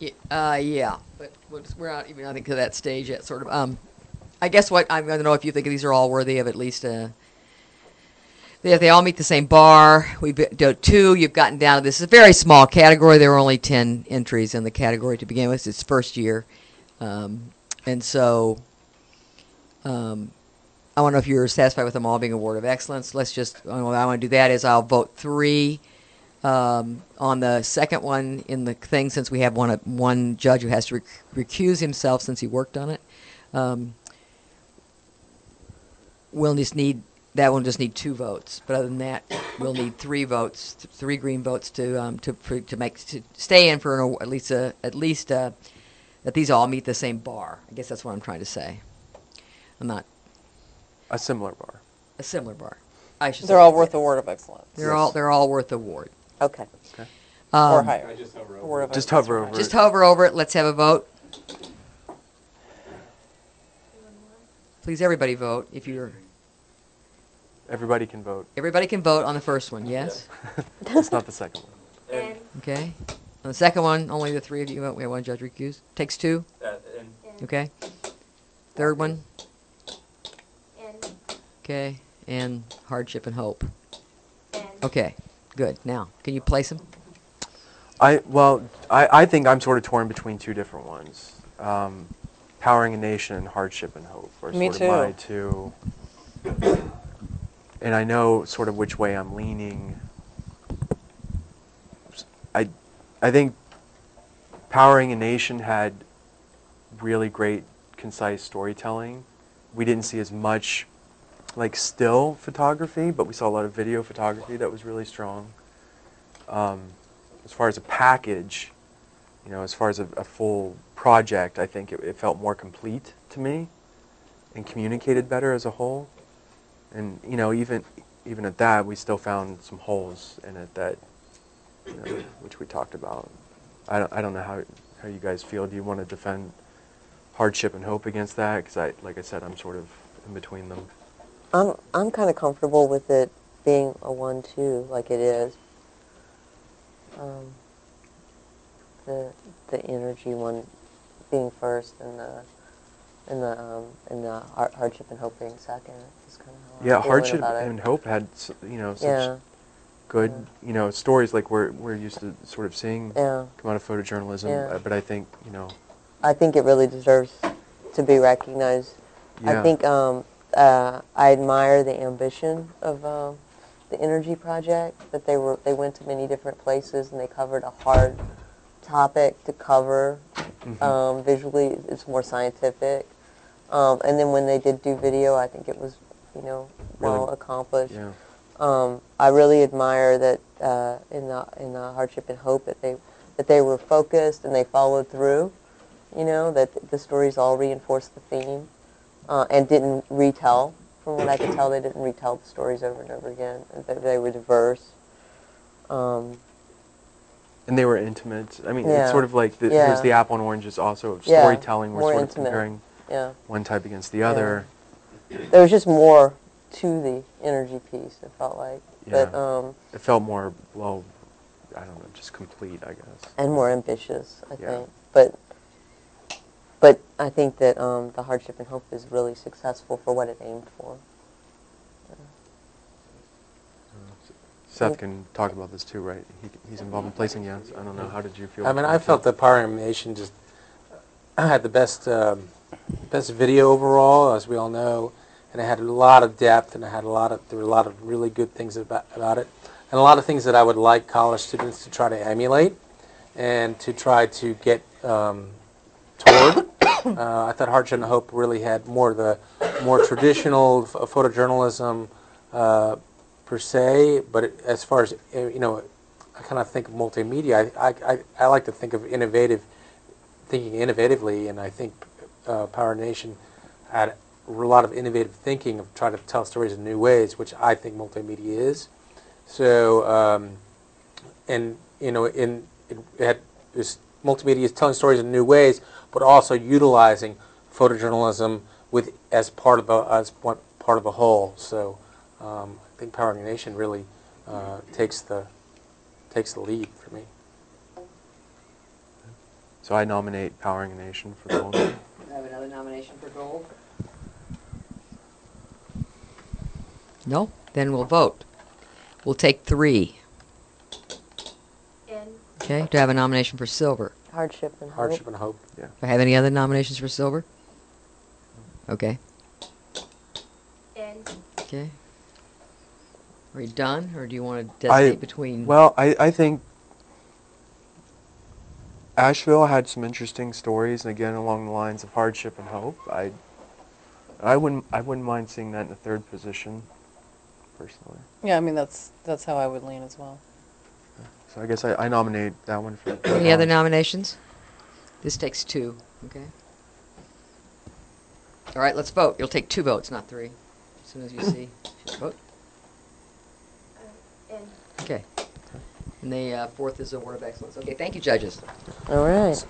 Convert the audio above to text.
Y- Uh, yeah, but we're, not even, I think, to that stage yet, sort of. Um, I guess what, I'm going to know if you think these are all worthy of at least a, they, they all meet the same bar. We've do two. You've gotten down to this is a very small category. There were only ten entries in the category to begin with. It's first year, um, and so um, I want to know if you're satisfied with them all being award of excellence. Let's just what I want to do that is I'll vote three um, on the second one in the thing since we have one one judge who has to rec- recuse himself since he worked on it. Um, we'll just need that one just need two votes, but other than that, we'll need three votes, th- three green votes to um, to for, to make to stay in for an, at least a, at least uh that these all meet the same bar. I guess that's what I'm trying to say. I'm not A similar bar. a similar bar. I should. They're say. all worth award of excellence. They're all they're all worth the award. Okay. Okay. Or Um, higher. just hover Award of Just hover over higher. Just hover over it. Let's have a vote. Please, everybody vote. If you're, Everybody can vote. everybody can vote on the first one. Yes. It's not the second one. And, Okay. On the second one, only the three of you vote. We have one judge recused. Takes two. Uh, and Okay. Third one. and, Okay. And hardship and hope. and. Okay. Good. Now, can you place them? I well, I, I think I'm sort of torn between two different ones. Um, Powering a Nation and Hardship and Hope are Me sort of my two. And I know sort of which way I'm leaning. I I think Powering a Nation had really great concise storytelling. We didn't see as much like still photography, but we saw a lot of video photography that was really strong. Um, as far as a package, you know, as far as a, a full project, I think it, it felt more complete to me and communicated better as a whole. And you know, even even at that, we still found some holes in it that, you know, which we talked about. I don't I don't know how how you guys feel. Do you want to defend hardship and hope against that? Because I, like I said, I'm sort of in between them. I'm I'm kind of comfortable with it being a one-two like it is. Um, the the energy one being first and the and the um, and the har- hardship and hope being second is kind of how I'm Yeah, hardship and hope had you know such yeah good Yeah. you know stories like we're we're used to sort of seeing yeah. come out of photojournalism. Yeah. uh, But I think you know I think it really deserves to be recognized. yeah. I think um, uh, I admire the ambition of um, the energy project that they were they went to many different places and they covered a hard topic to cover Mhm. um, visually. It's more scientific, um, and then when they did do video, I think it was you know well Really- accomplished. yeah. Um, I really admire that uh, in the in the hardship and hope that they that they were focused and they followed through. You know that the stories all reinforced the theme uh, and didn't retell. From what I could tell, they didn't retell the stories over and over again. That they were diverse. Um, And they were intimate. I mean, Yeah. it's sort of like the, Yeah. the apple and oranges also of Yeah, storytelling. We're more sort intimate. of comparing yeah, one type against the other. there was just more to the energy piece. It felt like, but Yeah. um, It felt more well, I don't know, just complete, I guess. and more ambitious, I think. But but I think that um, the hardship and hope is really successful for what it aimed for. Seth can talk about this too, right? He, he's involved in placing. Yes. I don't know. How did you feel? I mean, I felt that Power Animation just had the best um, best video overall, as we all know, and it had a lot of depth, and it had a lot of there were a lot of really good things about about it, and a lot of things that I would like college students to try to emulate, and to try to get um, toward. Uh, I thought Hardship and Hope really had more the more traditional ph- photojournalism uh, per se, but it, as far as uh, you know, I kind of think of multimedia. I, I, I, like to think of innovative, thinking innovatively, and I think uh, Power Nation had a lot of innovative thinking of trying to tell stories in new ways, which I think multimedia is. So, um, and you know, in it, had this multimedia is telling stories in new ways, but also utilizing photojournalism with as part of a as one part of a whole. So, um, I think Power Nation really uh, takes the takes the lead for me. So I nominate Powering a Nation for gold. Do I have another nomination for gold? No? Then we'll vote. We'll take three. And Okay? Do I have a nomination for silver? Hardship and hope. Hardship and hope. yeah. Do I have any other nominations for silver? Okay. and Okay. Are you done, or do you want to I- between? Well, I, I think Asheville had some interesting stories, and again along the lines of hardship and hope. I I wouldn't I wouldn't mind seeing that in the third position, personally. Yeah, I mean that's that's how I would lean as well. So I guess I, I nominate that one for. Any other nominations? This takes two, okay? All right, let's vote. You'll take two votes, not three, as soon as you see. Vote. uh, Okay. And the uh, fourth is Award of Excellence. Okay, thank you, judges. All right.